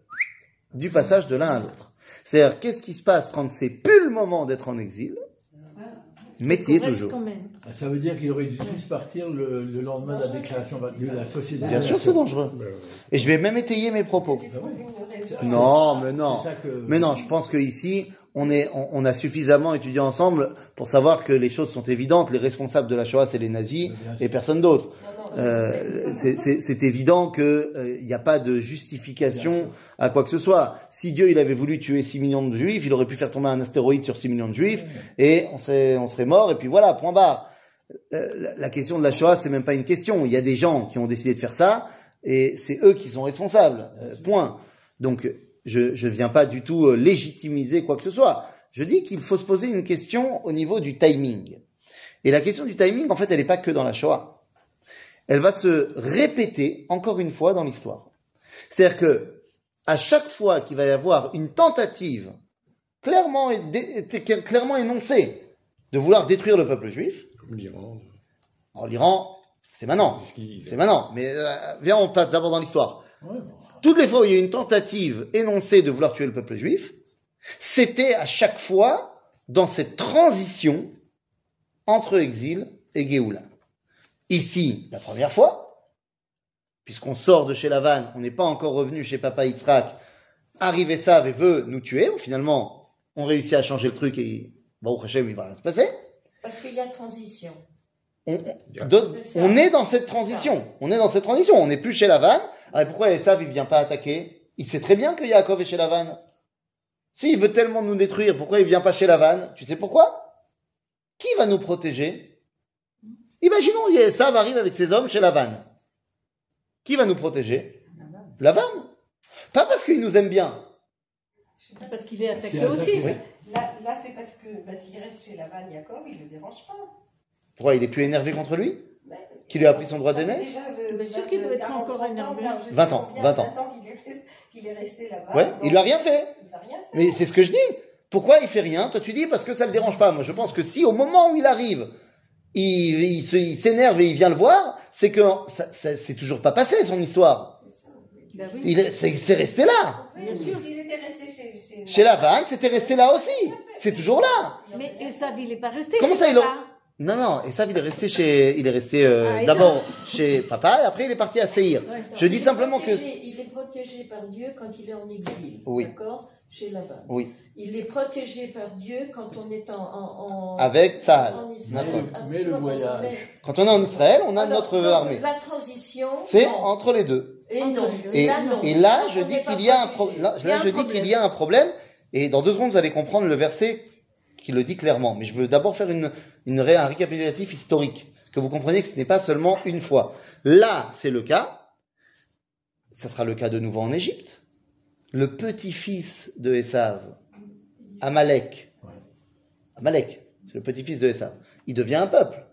du passage de l'un à l'autre. C'est-à-dire, qu'est-ce qui se passe quand c'est plus le moment d'être en exil? Métier Correct toujours. quand même. Ah, Ça veut dire qu'il aurait dû tous partir le, le lendemain de la déclaration de la société. Bien sûr, c'est dangereux. Et je vais même étayer mes propos. Non, mais non. Que- Mais non, je pense que ici, on est, on, on a suffisamment étudié ensemble pour savoir que les choses sont évidentes. Les responsables de la Shoah, c'est les nazis et personne d'autre. Euh, c'est- évident que il n'y a pas de justification à quoi que ce soit. Si Dieu il avait voulu tuer 6 millions de juifs, il aurait pu faire tomber un astéroïde sur 6 millions de juifs et on serait, on serait mort et puis voilà, point barre. Euh, la, la question de la Shoah, c'est même pas une question. Il y a des gens qui ont décidé de faire ça et c'est eux qui sont responsables. Euh, point. Donc je je viens pas du tout euh, légitimiser quoi que ce soit. Je dis qu'il faut se poser une question au niveau du timing. Et la question du timing, en fait, elle n'est pas que dans la Shoah elle va se répéter encore une fois dans l'histoire. C'est-à-dire que à chaque fois qu'il va y avoir une tentative clairement, et clairement énoncée de vouloir détruire le peuple juif, comme l'Iran. en l'Iran, c'est maintenant, c'est maintenant. Mais euh, viens, on passe d'abord dans l'histoire. Ouais, bon. Toutes les fois où il y a une tentative énoncée de vouloir tuer le peuple juif, c'était à chaque fois dans cette transition entre exil et Géoula. Ici, la première fois, puisqu'on sort de chez Lavan, on n'est pas encore revenu chez Papa Yitzhak, arrive Esav et veut nous tuer, finalement, on réussit à changer le truc et, bon, Hachem, il va rien se passer. Parce qu'il y a transition. On, Yeah. de- C'est ça. on est dans cette transition. On est dans cette transition. On n'est plus chez Lavan. Alors pourquoi Esav, il vient pas attaquer? Il sait très bien que Yaakov est chez Lavan. S'il veut tellement nous détruire, pourquoi il vient pas chez Lavan Tu sais pourquoi? Qui va nous protéger? Imaginons, Esav arrive avec ses hommes chez Lavan. Qui va nous protéger? Lavan. Pas parce qu'il nous aime bien. Parce qu'il est attaqué aussi. attaqué. Oui. Là, là c'est parce que bah, s'il reste chez Lavan Yaakov, il ne le dérange pas. Pourquoi il est plus énervé contre lui Mais- Qui lui a pris son droit euh, Bien sûr qu'il doit être 40, encore 30 ans, énervé. là, je sais 20 ans, combien, 20 ans. qu'il est, resté- là-bas. Ouais, il lui a rien fait. Il. Mais c'est ce que je dis. Pourquoi il fait rien? Toi, tu dis parce que ça le dérange pas. Moi, je pense que si au moment où il arrive, il, il il s'énerve et il vient le voir, c'est que ça, ça- c'est toujours pas passé son histoire. Bah. Il est- c'est c'est resté là. Bien mais sûr. S'il était resté chez, chez, Chez Lavan, c'était resté là aussi. C'est toujours là. Mais Esav, il n'est pas resté Comment chez ça, il. Non, non. Et ça, il est resté chez, il est resté euh, Ah, d'abord chez papa et après il est parti à Seir. Ouais. Je dis simplement que Il est protégé par Dieu quand il est en exil. Oui. D'accord Chez Laban. oui, Il est protégé par Dieu quand on est en. en, en- avec Tzahal. en Israël. Mais le quand on voyage. est- Quand on est en Israël, on a Alors, notre donc, armée. La transition. C'est entre les deux. Et non. Et, là, non. et là, Quand je dis qu'il y a un problème. Là, je dis qu'il y a un problème. Et dans deux secondes, vous allez comprendre le verset qui le dit clairement. Mais je veux d'abord faire une, une, ré- un récapitulatif historique. Que vous compreniez que ce n'est pas seulement une fois. Là, c'est le cas. Ça sera le cas de nouveau en Égypte. Le petit-fils de Esav, Amalek. Amalek, c'est le petit-fils de Esav. Il devient un peuple.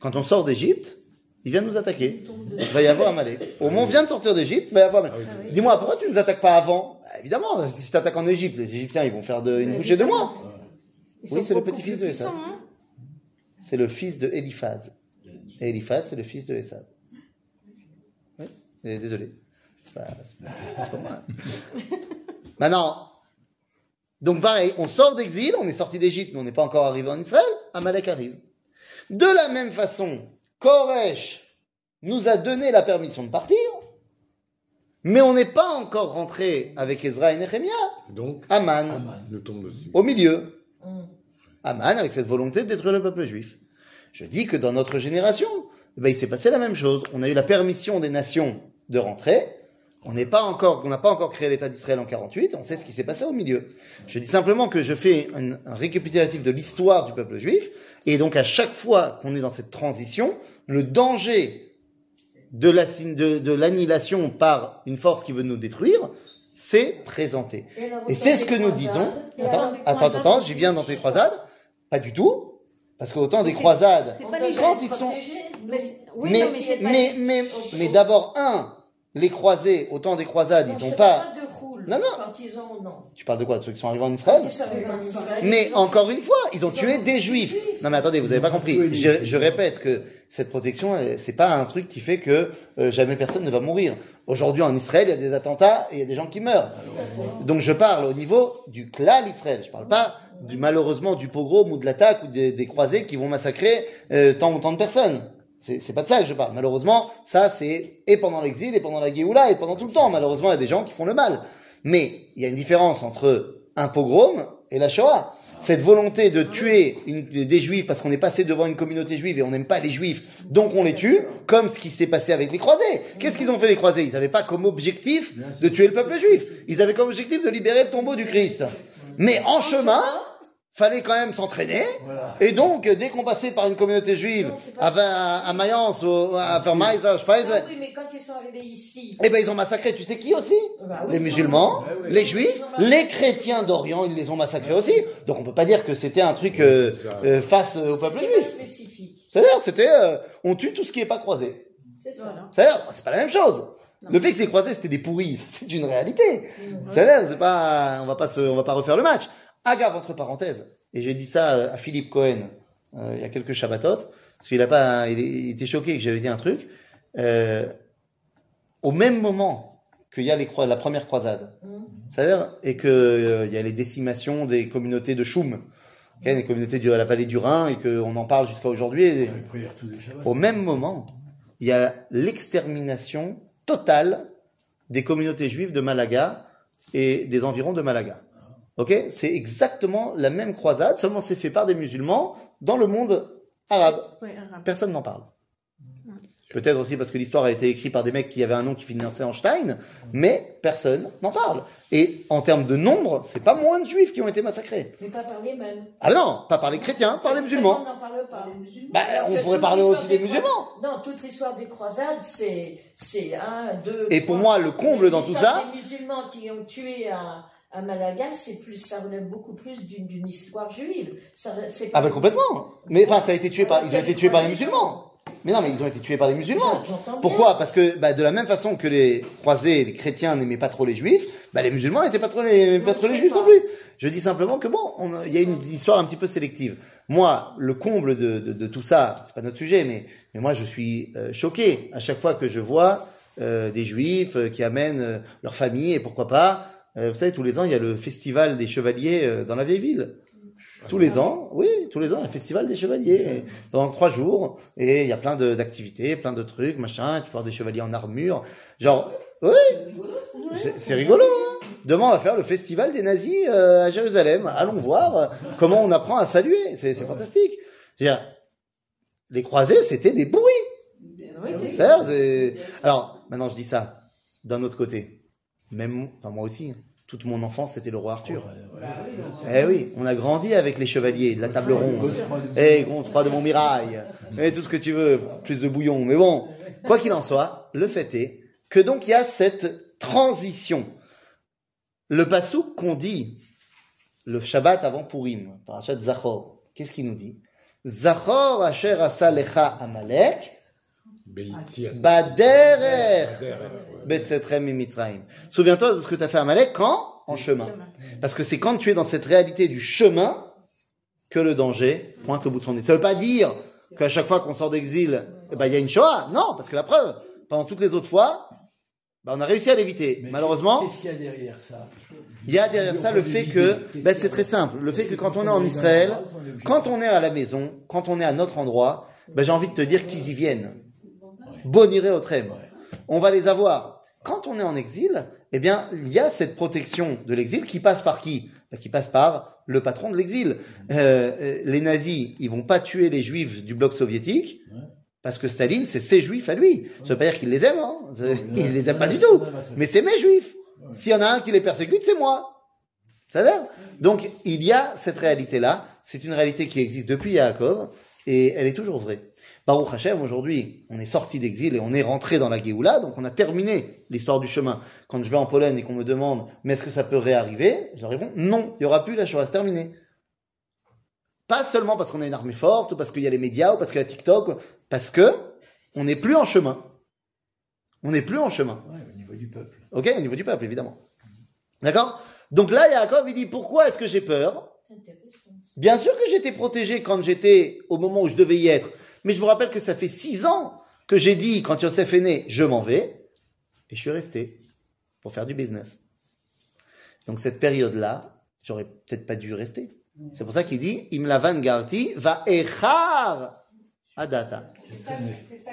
Quand on sort d'Égypte, il vient nous attaquer. Il va y avoir Amalek. Au moment où on vient de sortir d'Égypte, il va y avoir Amalek. Ah oui. Dis-moi, pourquoi tu ne nous attaques pas avant? Bah, Évidemment, si je t'attaque en Égypte, les Égyptiens, ils vont faire de, une bouchée de moi. Oui, c'est le petit-fils de Esav. hein. C'est le fils de Eliphaz. Et Eliphaz, c'est le fils de Esav. Oui, et désolé. C'est pas, moi. Maintenant, donc pareil, on sort d'exil, on est sorti d'Égypte, mais on n'est pas encore arrivé en Israël. Amalek arrive. De la même façon, Koresh nous a donné la permission de partir, mais on n'est pas encore rentré avec Ezra et Nehemiah. Donc, Aman, Aman. il nous tombe dessus. au milieu. Hum. Aman avec cette volonté de détruire le peuple juif. Je dis que dans notre génération, eh ben, il s'est passé la même chose. On a eu la permission des nations de rentrer. On n'est pas encore, on n'a pas encore créé l'État d'Israël en 48. On sait ce qui s'est passé au milieu. Je dis simplement que je fais un, récapitulatif de l'histoire du peuple juif. Et donc, à chaque fois qu'on est dans cette transition, le danger de l'annihilation par une force qui veut nous détruire, c'est présenté. Et, c'est ce que nous disons. Attends, attends, attends, j'y viens dans tes croisades. Pas du tout. Parce qu'autant des croisades, Quand ils sont- Mais, mais, non, mais c'est pas mais, mais, mais d'abord, un, les croisés, autant des croisades, Non, ils je n'ont pas. parle de roule. Non, non. Quand ils ont, non. Tu parles de quoi? De ceux qui sont arrivés en Israël? Ils sont arrivés en Israël, Mais encore une fois, ils ont Ils tué ont des juifs. Non mais attendez, vous avez pas compris. Je, je répète que cette protection, euh, c'est pas un truc qui fait que euh, jamais personne ne va mourir. Aujourd'hui, en Israël, il y a des attentats et il y a des gens qui meurent. Donc, je parle au niveau du clan Israël. Je parle pas, du, malheureusement, du pogrom ou de l'attaque ou des, croisés qui vont massacrer euh, tant ou tant de personnes. C'est c'est pas de ça que je parle. Malheureusement, ça, c'est et pendant l'exil, et pendant la Géoula, et pendant tout le temps. Malheureusement, il y a des gens qui font le mal. Mais il y a une différence entre un pogrom et la Shoah. Cette volonté de tuer des juifs parce qu'on est passé devant une communauté juive et on n'aime pas les juifs, donc on les tue, comme ce qui s'est passé avec les croisés. Qu'est-ce qu'ils ont fait les croisés? Ils n'avaient pas comme objectif de tuer le peuple juif. Ils avaient comme objectif de libérer le tombeau du Christ. Mais en chemin, fallait quand même s'entraîner. Voilà. Et donc, dès qu'on passait par une communauté juive, Non, à, à, à Mayence, au- à Speise, Ah oui, mais quand ils sont arrivés ici, eh ben, ils ont massacré, tu sais qui aussi bah oui, Les musulmans, les juifs, les chrétiens d'Orient, ils les ont massacrés aussi. Donc on peut pas dire que c'était un truc euh, euh, face au peuple juif. C'est-à-dire, c'était, euh, on tue tout ce qui est pas croisé. C'est ça. C'est-à-dire, c'est pas la même chose. Le fait que c'est croisé, c'était des pourris, c'est une réalité. C'est-à-dire, c'est pas, on va pas se, on va pas refaire le match. Agave entre parenthèses. Et j'ai dit ça euh, à Philippe Cohen euh, il y a quelques Shabbatot, parce qu'il a pas, il, il était choqué que j'avais dit un truc. Euh, au même moment qu'il y a les croi- la première croisade, Mhm. c'est-à-dire et que euh, il y a les décimations des communautés de Choum, ok, des communautés de la vallée du Rhin, et qu'on en parle jusqu'à aujourd'hui. les au même moment, il y a l'extermination totale des communautés juives de Malaga et des environs de Malaga. Ok C'est exactement la même croisade, seulement c'est fait par des musulmans dans le monde arabe. Oui, arabe. Personne n'en parle. Peut-être aussi parce que l'histoire a été écrite par des mecs qui avaient un nom qui finissait en Stein, mais personne n'en parle. Et en termes de nombre, c'est pas moins de juifs qui ont été massacrés. Mais pas par les mêmes. Ah non, pas par les chrétiens, par les On musulmans. n'en parle pas. Bah, on pourrait parler aussi des musulmans. Non, toute l'histoire des croisades, c'est c'est un, deux. Et pour trois. moi, le comble dans tout ça, Des musulmans qui ont tué à, à Malaga, c'est plus, ça relève beaucoup plus d'une d'une histoire juive. Ça, c'est Ah ben complètement. Mais enfin, ça a été tué par, ils ont été tués par les musulmans. Mais non, mais ils ont été tués par les musulmans. Pourquoi? Parce que bah, de la même façon que les croisés, les chrétiens n'aimaient pas trop les juifs, bah, les musulmans n'étaient pas trop les, pas trop les juifs pas. non plus. Je dis simplement que bon, il y a une histoire un petit peu sélective. Moi, le comble de, de, de tout ça, c'est pas notre sujet, mais, mais moi je suis euh, choqué à chaque fois que je vois euh, des juifs euh, qui amènent euh, leur famille et pourquoi pas. Euh, vous savez, tous les ans, il y a le festival des chevaliers euh, dans la vieille ville. Tous les ans, oui, tous les ans, un festival des chevaliers, pendant trois jours, et il y a plein de- d'activités, plein de trucs, machin, tu peux avoir des chevaliers en armure, genre, oui, c'est rigolo, hein. Demain, on va faire le festival des nazis euh, à Jérusalem, allons voir comment on apprend à saluer, c'est fantastique. C'est-à-dire, les croisés, c'était des bourris, Alors, maintenant, je dis ça, d'un autre côté, même, enfin moi aussi, toute mon enfance, c'était le roi Arthur. Ouais, ouais. Eh oui, on a grandi avec les chevaliers de la table ronde. Eh, Gontfroid de Montmirail. Et tout ce que tu veux, plus de bouillon. Mais bon, quoi qu'il en soit, le fait est que donc il y a cette transition. Le pasouk qu'on dit, le Shabbat avant Purim, parachat Zachor, qu'est-ce qu'il nous dit? Zachor asher asa lecha amalek. Baderer. Souviens-toi de ce que tu as fait à Amalek quand? En chemin. Parce que c'est quand tu es dans cette réalité du chemin que le danger pointe au bout de son nez. Ça veut pas dire qu'à chaque fois qu'on sort d'exil, eh ben, il y a une Shoah. Non, parce que la preuve, pendant toutes les autres fois, ben, on a réussi à l'éviter. Mais Malheureusement, Qu'est-ce qu'il y a derrière ça? il y a derrière ça le fait que, ben, c'est très simple, le fait que quand on est en Israël, quand on est à la maison, quand on est à notre endroit, ben, j'ai envie de te dire qu'ils y viennent. Boniré au. On va les avoir. Quand on est en exil, eh bien, il y a cette protection de l'exil qui passe par qui? Ben, Qui passe par le patron de l'exil. Euh, euh, les nazis, ils vont pas tuer les juifs du bloc soviétique parce que Staline, c'est ses juifs à lui. Ça veut pas dire qu'il les aime, hein. Il les aime pas du tout. Mais c'est mes juifs. S'il y en a un qui les persécute, c'est moi. Ça dire Donc, il y a cette réalité-là. C'est une réalité qui existe depuis Yaakov et elle est toujours vraie. Baruch Hashem, aujourd'hui, on est sorti d'exil et on est rentré dans la Géoula, donc on a terminé l'histoire du chemin. Quand je vais en Pologne et qu'on me demande, mais est-ce que ça peut réarriver? Je leur réponds, non, il n'y aura plus la Shoah, c'est terminé. Pas seulement parce qu'on a une armée forte, ou parce qu'il y a les médias, ou parce qu'il y a TikTok, parce que on n'est plus en chemin. On n'est plus en chemin. Ouais, au niveau du peuple. Ok, au niveau du peuple, évidemment. D'accord? Donc là, Yaakov, il dit, pourquoi est-ce que j'ai peur? Bien sûr que j'étais protégé quand j'étais au moment où je devais y être. Mais je vous rappelle que ça fait six ans que j'ai dit, quand Yosef est né, je m'en vais. Et je suis resté pour faire du business. Donc cette période-là, j'aurais peut-être pas dû rester. C'est pour ça qu'il dit Imlavan Garti va echar adata. C'est ça, c'est ça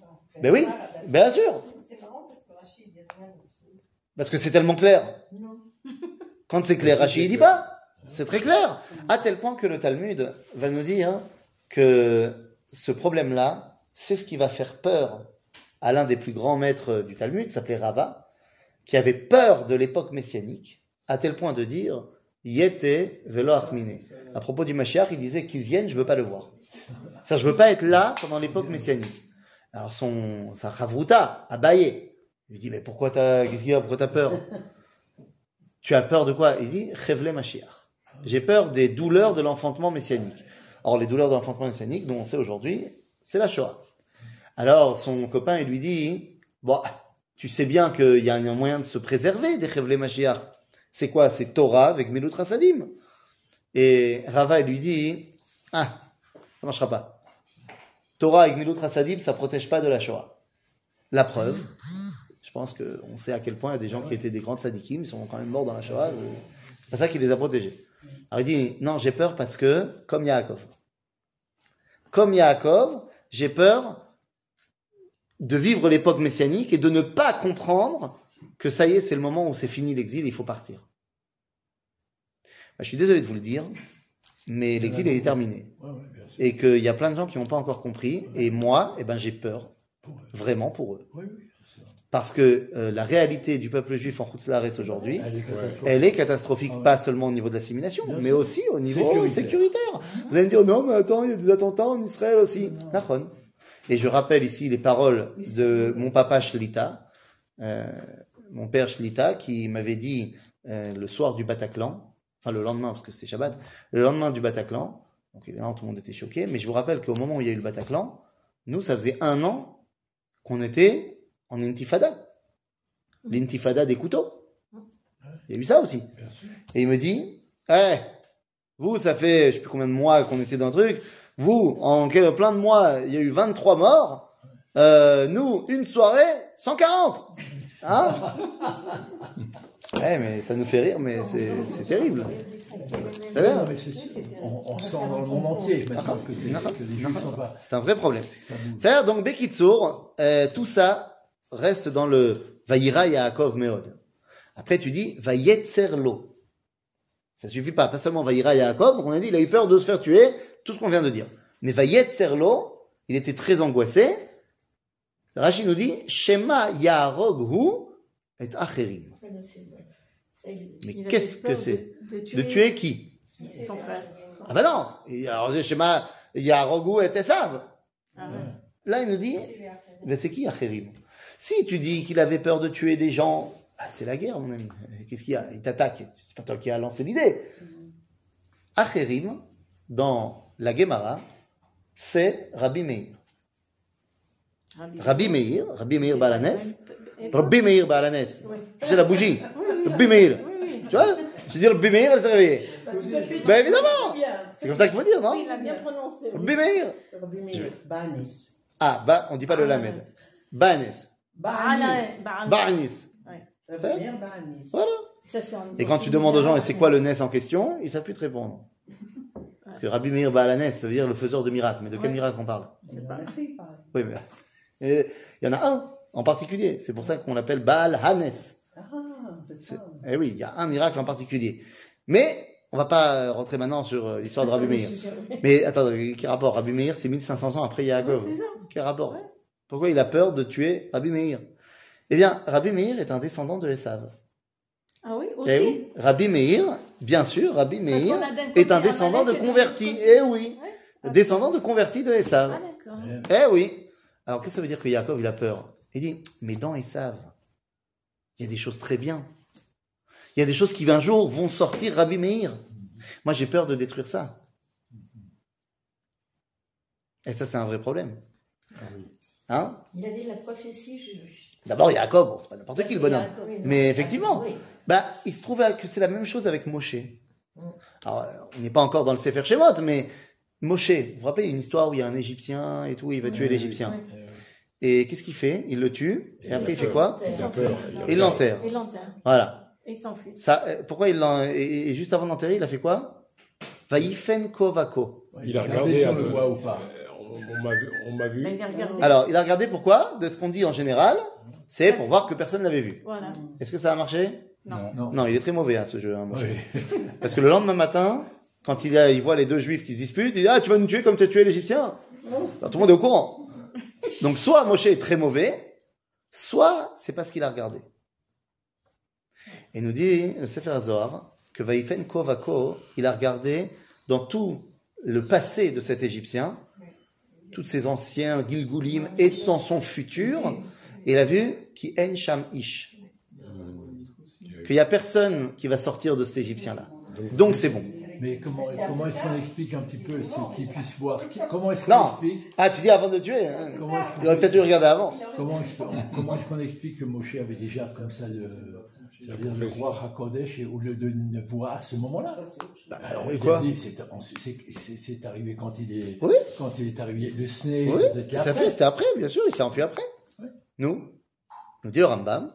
grand. Ben oui, bien sûr. C'est marrant parce que Rachid dit rien là-dessus. Parce que c'est tellement clair. Non. Quand c'est clair, Rachid il dit pas. C'est très clair. À tel point que le Talmud va nous dire que ce problème-là, c'est ce qui va faire peur à l'un des plus grands maîtres du Talmud, s'appelait Rava, qui avait peur de l'époque messianique, à tel point de dire Yete velo achmine. À propos du Mashiach, il disait qu'il vienne, je veux pas le voir. C'est-à-dire, je veux pas être là pendant l'époque messianique. Alors son, sa chavruta, Abaye, il lui dit, mais pourquoi t'as, qu'est-ce qu'il y a, pourquoi t'as peur? Tu as peur de quoi? Il dit, Chevle Mashiach. J'ai peur des douleurs de l'enfantement messianique. Or, les douleurs de l'enfantement messianique, dont on sait aujourd'hui, c'est la Shoah. Alors, son copain, il lui dit, bon, tu sais bien qu'il y a un moyen de se préserver des Chevle Mashiach. C'est quoi? C'est Torah avec Milut Rasadim. Et Rava, il lui dit, ah, ça marchera pas. Torah avec Milut Rasadim, ça protège pas de la Shoah. La preuve, je pense qu'on sait à quel point il y a des gens qui étaient des grands sadikim, ils sont quand même morts dans la Shoah. C'est pas ça qui les a protégés. Alors il dit, non, j'ai peur parce que, comme Yaakov. Comme Yaakov, j'ai peur de vivre l'époque messianique et de ne pas comprendre que ça y est, c'est le moment où c'est fini l'exil, il faut partir. Bah, je suis désolé de vous le dire, mais l'exil est terminé. Ouais, ouais. Et qu'il y a plein de gens qui n'ont pas encore compris. Et moi, eh ben, j'ai peur, Pour eux. vraiment pour eux. Oui, oui, c'est ça. Parce que euh, la réalité du peuple juif en Routslaret aujourd'hui, Elle est catastrophique. elle est catastrophique, ouais. pas seulement au niveau de l'assimilation, mais sûr. aussi au niveau sécuritaire. Sécuritaire. Vous allez me dire, non, mais attends, il y a des attentats en Israël aussi. Nahon. Et je rappelle ici les paroles de mon papa Shlita, euh, mon père Shlita, qui m'avait dit euh, le soir du Bataclan, enfin le lendemain, parce que c'était Shabbat, le lendemain du Bataclan, donc évidemment tout le monde était choqué, mais je vous rappelle qu'au moment où il y a eu le Bataclan, nous, ça faisait un an qu'on était en intifada. L'intifada des couteaux. Il y a eu ça aussi. Et il me dit, eh, vous, ça fait, je sais plus combien de mois qu'on était dans le truc. Vous, en plein de mois, il y a eu 23 morts. Euh, nous, une soirée, 140. Hein Eh, mais ça nous fait rire, mais c'est terrible. Ça. Non, mais c'est- on, on sent dans le monde entier maintenant que, c'est- que les juifs sont pas. C'est un vrai problème. C'est-à-dire, donc, Bekitsour, euh, tout ça reste dans le Vaïra Yaakov Meod. Après, tu dis Vayetzer lo. Ça suffit pas, pas seulement Vaïra Yaakov, on a dit, il a eu peur de se faire tuer, tout ce qu'on vient de dire. Mais Vayetzer lo, il était très angoissé. Rachid nous dit, Shema Yaarog hu et Acherim. Mais qu'est-ce que c'est de tuer, De tuer qui? son frère. Ah ben non Et Alors, Shema Yaarog hu et Esav. Ah ouais. Là, il nous dit, mais c'est qui Acherim? Si tu dis qu'il avait peur de tuer des gens, ah, c'est la guerre, mon ami. Qu'est-ce qu'il y a? Il t'attaque. C'est pas toi qui as lancé l'idée. Acherim, dans la Gemara, c'est Rabbi Meir. Rabbi Meir, Rabbi Meir Balanes, Rabbi Meir Balanes. Sais la bougie. Rabbi Meir. Tu vois? Je dis Rabbi Meir, elle s'est réveillée. Ben évidemment. C'est comme ça qu'il faut dire, non? Oui, il a bien prononcé. oui. Rabbi Meir. Rabbi Meir, Banis. Ah, bah, on dit pas le lamed. Banes. Banis. Voilà. Et quand tu demandes aux gens, et c'est quoi le Nes en question, ils savent plus te répondre. Parce que Rabbi Meir Baalanes, ça veut dire le faiseur de miracles. Mais de quel miracle on parle. Oui, mais il y en a un en particulier. C'est pour ça qu'on l'appelle Baal Hanes. Ah, c'est C'est- ça. Eh oui, il y a un miracle en particulier. Mais on va pas rentrer maintenant sur euh, l'histoire de Rabbi Meir. Mais attends, quel rapport? Rabbi Meir, c'est 1500 ans après Yaakov. Oui, c'est ça. Quel rapport? Ouais. Pourquoi il a peur de tuer Rabbi Meir? Eh bien, Rabbi Meir est un descendant de Esav. Ah oui, aussi. Eh oui, Rabbi Meir, bien sûr, Rabbi Meir est un descendant de convertis. Eh oui, Ouais. descendant de convertis de Esav. Ah. Eh oui. Alors, qu'est-ce que ça veut dire que Yaakov, il a peur? Il dit, mais dans Esav, il y a des choses très bien. Il y a des choses qui un jour vont sortir Rabbi Meir. Moi, j'ai peur de détruire ça. Et ça, c'est un vrai problème. Ah oui. Hein Il avait la prophétie juge. D'abord, Yaakov, bon, c'est pas n'importe qui le bonhomme. Oui, Mais effectivement. Oui. Bah, il se trouve que c'est la même chose avec Moshe. Mm. Alors, on n'est pas encore dans le Sefer Shemot, mais Moshe, vous vous rappelez une histoire où il y a un Égyptien et tout, il va tuer l'Égyptien. Et qu'est-ce qu'il fait? Il le tue. Et après, il fait quoi? Il l'enterre. Il l'enterre. Voilà. Et il s'enfuit. Ça, euh, pourquoi il l'en... Et, juste avant d'enterrer, il a fait quoi? Vaïfen kovako. Il a regardé un le ou pas? On, m'a vu. On m'a. Alors, il a regardé pourquoi? De ce qu'on dit en général, c'est pour voir que personne l'avait vu. Voilà. Est-ce que ça a marché? Non. Non. Non, il est très mauvais, hein, ce jeu. hein. Oui. Parce que le lendemain matin, quand il, a- il voit les deux juifs qui se disputent, il dit Ah, tu vas nous tuer comme tu as tué l'Égyptien Tout le monde est au courant. Donc, soit Moshe est très mauvais, soit c'est parce qu'il a regardé. Et nous dit le Sefer Zohar que Vaïfen Kovako, il a regardé dans tout le passé de cet Égyptien, tous ses anciens Gilgulim dans son futur, et il a vu qui en sham ish, qu'il n'y a personne qui va sortir de cet Égyptien-là. Donc c'est bon. Mais comment, comment est-ce qu'on explique un petit peu, c'est qu'ils puissent voir Comment est-ce qu'on Non. explique Ah, tu dis avant de tuer hein. Comment est-ce Il aurait peut-être dû regarder avant. Comment est-ce qu'on comment est-ce qu'on explique que Moshe avait déjà comme ça le, j'allais dire, le roi Hakodesh ou le de une voix à ce moment-là Bah, alors, quoi c'est- arrivé quand il est Oui. quand il est arrivé le SNE. Oui, c'était tout à après. fait, c'était après, bien sûr, il s'est enfui après. Ouais. Nous, nous dit le Rambam,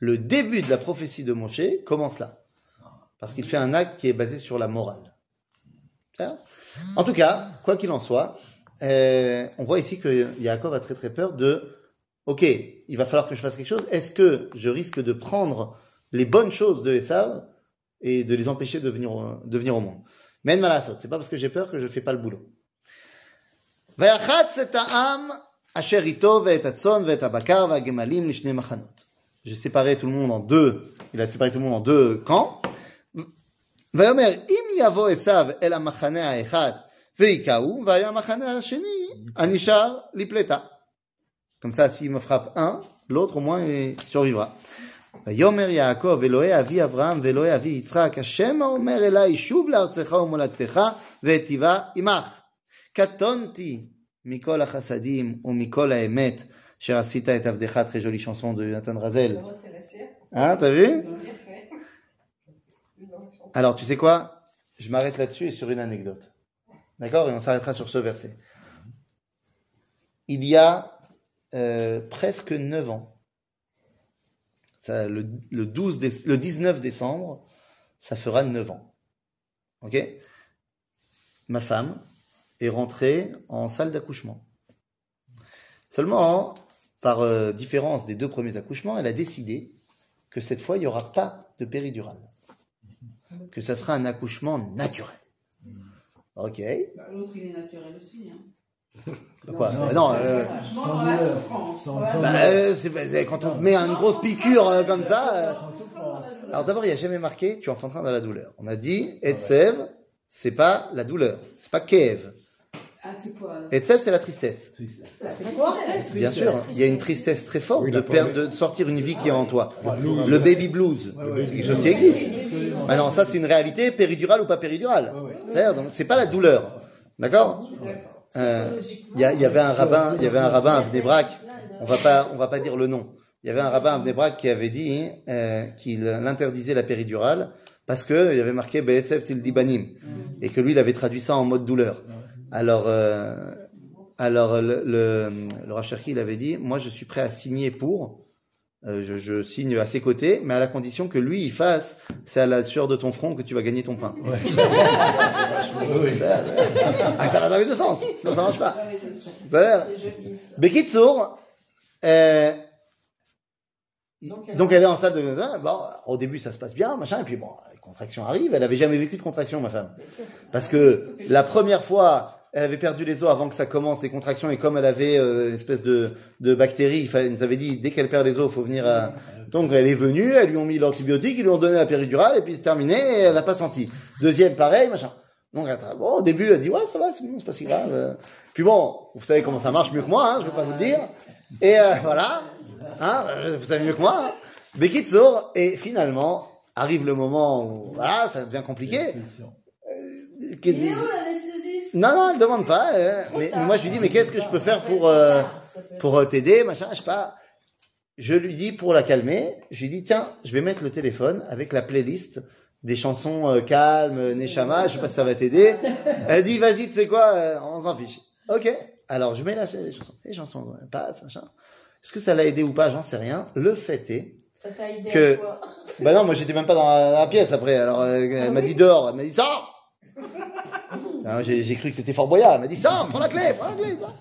le début de la prophétie de Moshe commence là. Parce qu'il fait un acte qui est basé sur la morale. En tout cas, quoi qu'il en soit, euh, on voit ici que Yaakov a très très peur de Ok, il va falloir que je fasse quelque chose. Est-ce que je risque de prendre les bonnes choses de Esav et de les empêcher de venir, au- de venir au monde Mais malasot, c'est pas parce que j'ai peur que je fais pas le boulot. ויחץ את העם אשר איתו ואת הצאן ואת הבקר והגמלים לשני מחנות. J'ai séparé tout le monde en deux, il a séparé tout le monde en deux camps. ויאמר, אם יבוא עשיו אל המחנה האחד ויקהו, והיה המחנה השני הנשאר לפלטה. Comme ça, s'il me frappe un, l'autre au moins il survivra. ויאמר יעקב, אלוהי אבי אברהם ואלוהי אבי יצחק, השם האומר אליי, שוב לארצך ומולדתך, ואטיבה עמך. קטונתי מכל החסדים ומכל האמת, אשר עשית את עבדך, très jolie chanson de Nathan Razel. Le c'est la chair. Hein, t'as vu Bien fait. Dans la chanson. Alors, tu sais quoi Je m'arrête là-dessus et sur une anecdote. D'accord Et on s'arrêtera sur ce verset. Il y a euh, presque 9 ans, ça, le, le 12 déce- le 19 décembre, ça fera 9 ans. Ok? Ma femme est rentrée en salle d'accouchement. Seulement, par euh, différence des deux premiers accouchements, elle a décidé que cette fois, il n'y aura pas de péridurale que ça sera un accouchement naturel. Ok? Bah, L'autre, il est naturel aussi. Hein. Bah quoi Non, Bah euh, dans la souffrance. Bah, euh, c'est- bah, c'est quand on te met une grosse piqûre euh, comme ça. euh. Alors d'abord, il n'y a jamais marqué tu enfanteras dans la douleur. On a dit Etsev, c'est pas la douleur, c'est pas Kev. Ah, c'est Etsev, c'est la tristesse. C'est Bien sûr, il y a une tristesse très forte de perdre, de sortir une vie qui est en toi. blues. Le baby blues, c'est quelque chose qui existe. Maintenant, ça, c'est une réalité péridurale ou pas péridurale. C'est-à-dire, donc, c'est pas la douleur. D'accord Euh, Il y, avait un rabbin, il y avait un rabbin on va pas, on va pas dire le nom. Il y avait un rabbin à Bnebrak qui avait dit euh, qu'il interdisait la péridurale parce que il avait marqué Be'etzev til dibanim et que lui il avait traduit ça en mode douleur. Alors, euh, alors le, le, le il avait dit, moi je suis prêt à signer pour, euh, je, je signe à ses côtés, mais à la condition que lui il fasse, c'est à la sueur de ton front que tu vas gagner ton pain. Ouais. Ah, ça va dans les deux sens, sinon ça marche pas. Ça. Bekitsour, euh, Donc, donc elle est en salle de. Bon, au début ça se passe bien, machin, et puis bon, les contractions arrivent. Elle avait jamais vécu de contractions, ma femme, parce que la première fois, elle avait perdu les os avant que ça commence les contractions, et comme elle avait euh, une espèce de, de bactérie, il fallait, elle nous avait dit dès qu'elle perd les os, il faut venir. À... Donc elle est venue, elles lui ont mis l'antibiotique, ils lui ont donné la péridurale, et puis c'est terminé, et elle n'a pas senti. Deuxième, pareil, machin. Donc attends, bon, au début, elle dit ouais, ça va, c'est bon, c'est pas si grave. Puis bon, vous savez comment ça marche mieux que moi, hein, je vais pas vous le dire. Et euh, voilà, hein, euh, vous savez mieux que moi. Hein. Bekitsour, et finalement, arrive le moment où, voilà, ça devient compliqué. Euh, Non, non, elle demande pas. euh, mais, mais moi, je lui dis, mais qu'est-ce que je peux faire pour, euh, pour euh, t'aider, machin, je sais pas. Je lui dis, pour la calmer, je lui dis, tiens, je vais mettre le téléphone avec la playlist des chansons euh, calmes, Neshama, je sais pas si ça va t'aider. Elle dit, vas-y, tu sais quoi, euh, on s'en fiche. Ok. alors je mets la les chansons, les chansons elles passent, machin. Est-ce que ça l'a aidé ou pas J'en sais rien. Le fait est, Que- bah non, moi j'étais même pas dans la, la pièce après. Alors euh, elle m'a dit dehors, elle m'a dit sors. Alors, J'ai cru que c'était Fort Boyard. Elle m'a dit sors, prends la clé, prends la clé, sors.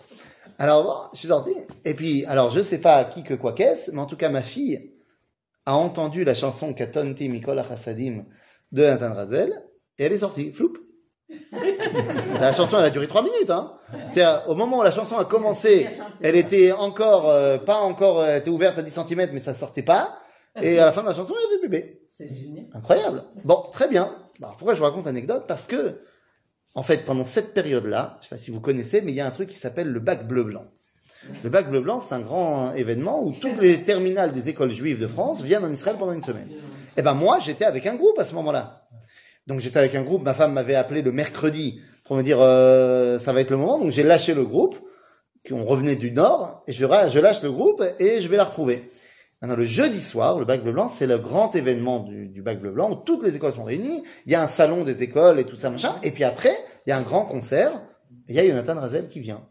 Alors bon, je suis sorti. Et puis, alors je sais pas qui que quoi qu'est-ce, mais en tout cas ma fille a entendu la chanson Katonti Mikola Chassadim de Nathan Razel et elle est sortie, floup. la chanson elle a duré trois minutes. Hein. Au moment où la chanson a commencé, elle était encore euh, pas encore, euh, elle était ouverte à 10 cm, mais ça sortait pas. Et à la fin de la chanson, il y avait bébé. C'est génial. Incroyable. Bon, très bien. Alors, pourquoi je vous raconte l'anecdote? Parce que, en fait, pendant cette période-là, je sais pas si vous connaissez, mais il y a un truc qui s'appelle le bac bleu-blanc. Le bac bleu-blanc, c'est un grand événement où toutes les terminales des écoles juives de France viennent en Israël pendant une semaine. Et ben moi, j'étais avec un groupe à ce moment-là. Donc j'étais avec un groupe, ma femme m'avait appelé le mercredi pour me dire euh, ça va être le moment. Donc j'ai lâché le groupe, on revenait du nord, et je lâche le groupe et je vais la retrouver. Maintenant, le jeudi soir, le bac bleu blanc, c'est le grand événement du, du bac bleu blanc où toutes les écoles sont réunies. Il y a un salon des écoles et tout ça, machin. Et puis après, il y a un grand concert. Et il y a Jonathan Razel qui vient.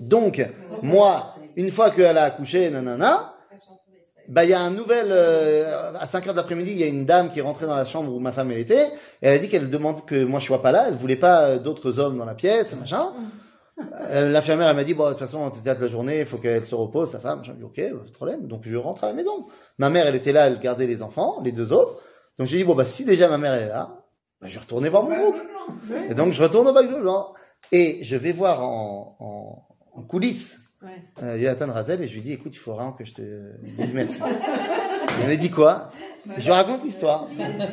Donc, moi, une fois qu'elle a accouché, nanana, bah, il y a un nouvel, euh, à 5 heures de l'après-midi, il y a une dame qui est rentrée dans la chambre où ma femme elle était, et elle a dit qu'elle demande que moi je sois pas là, elle voulait pas euh, d'autres hommes dans la pièce, machin. Euh, L'infirmière, elle m'a dit, bon, de toute façon, t'es toute la journée, il faut qu'elle se repose, ta femme. J'ai dit, ok, pas de problème. Donc, je rentre à la maison. Ma mère, elle était là, elle gardait les enfants, les deux autres. Donc, j'ai dit, bon, bah, si déjà ma mère, elle est là, bah, je vais retourner voir mon groupe. Et donc, je retourne au bac bleu blanc. Et je vais voir en, en, en coulisses Ouais. euh, Jonathan Razel et je lui dis, écoute, il faut vraiment que je te dise merci. Il me dit quoi? Je lui raconte l'histoire.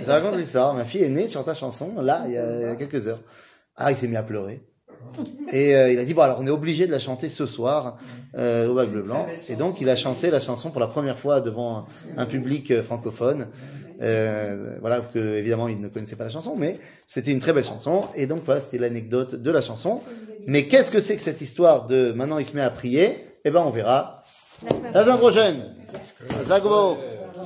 Je raconte l'histoire. Ma fille est née sur ta chanson, là, il y a quelques heures. Ah, il s'est mis à pleurer. Et euh, il a dit, bon, alors on est obligé de la chanter ce soir euh, au bac bleu blanc. Et donc, il a chanté la chanson pour la première fois devant un public euh, francophone. Euh, voilà, que évidemment, il ne connaissait pas la chanson, mais c'était une très belle chanson. Et donc, voilà, c'était l'anecdote de la chanson. Mais qu'est-ce que c'est que cette histoire de maintenant il se met à prier? Eh ben, on verra D'accord. la prochaine.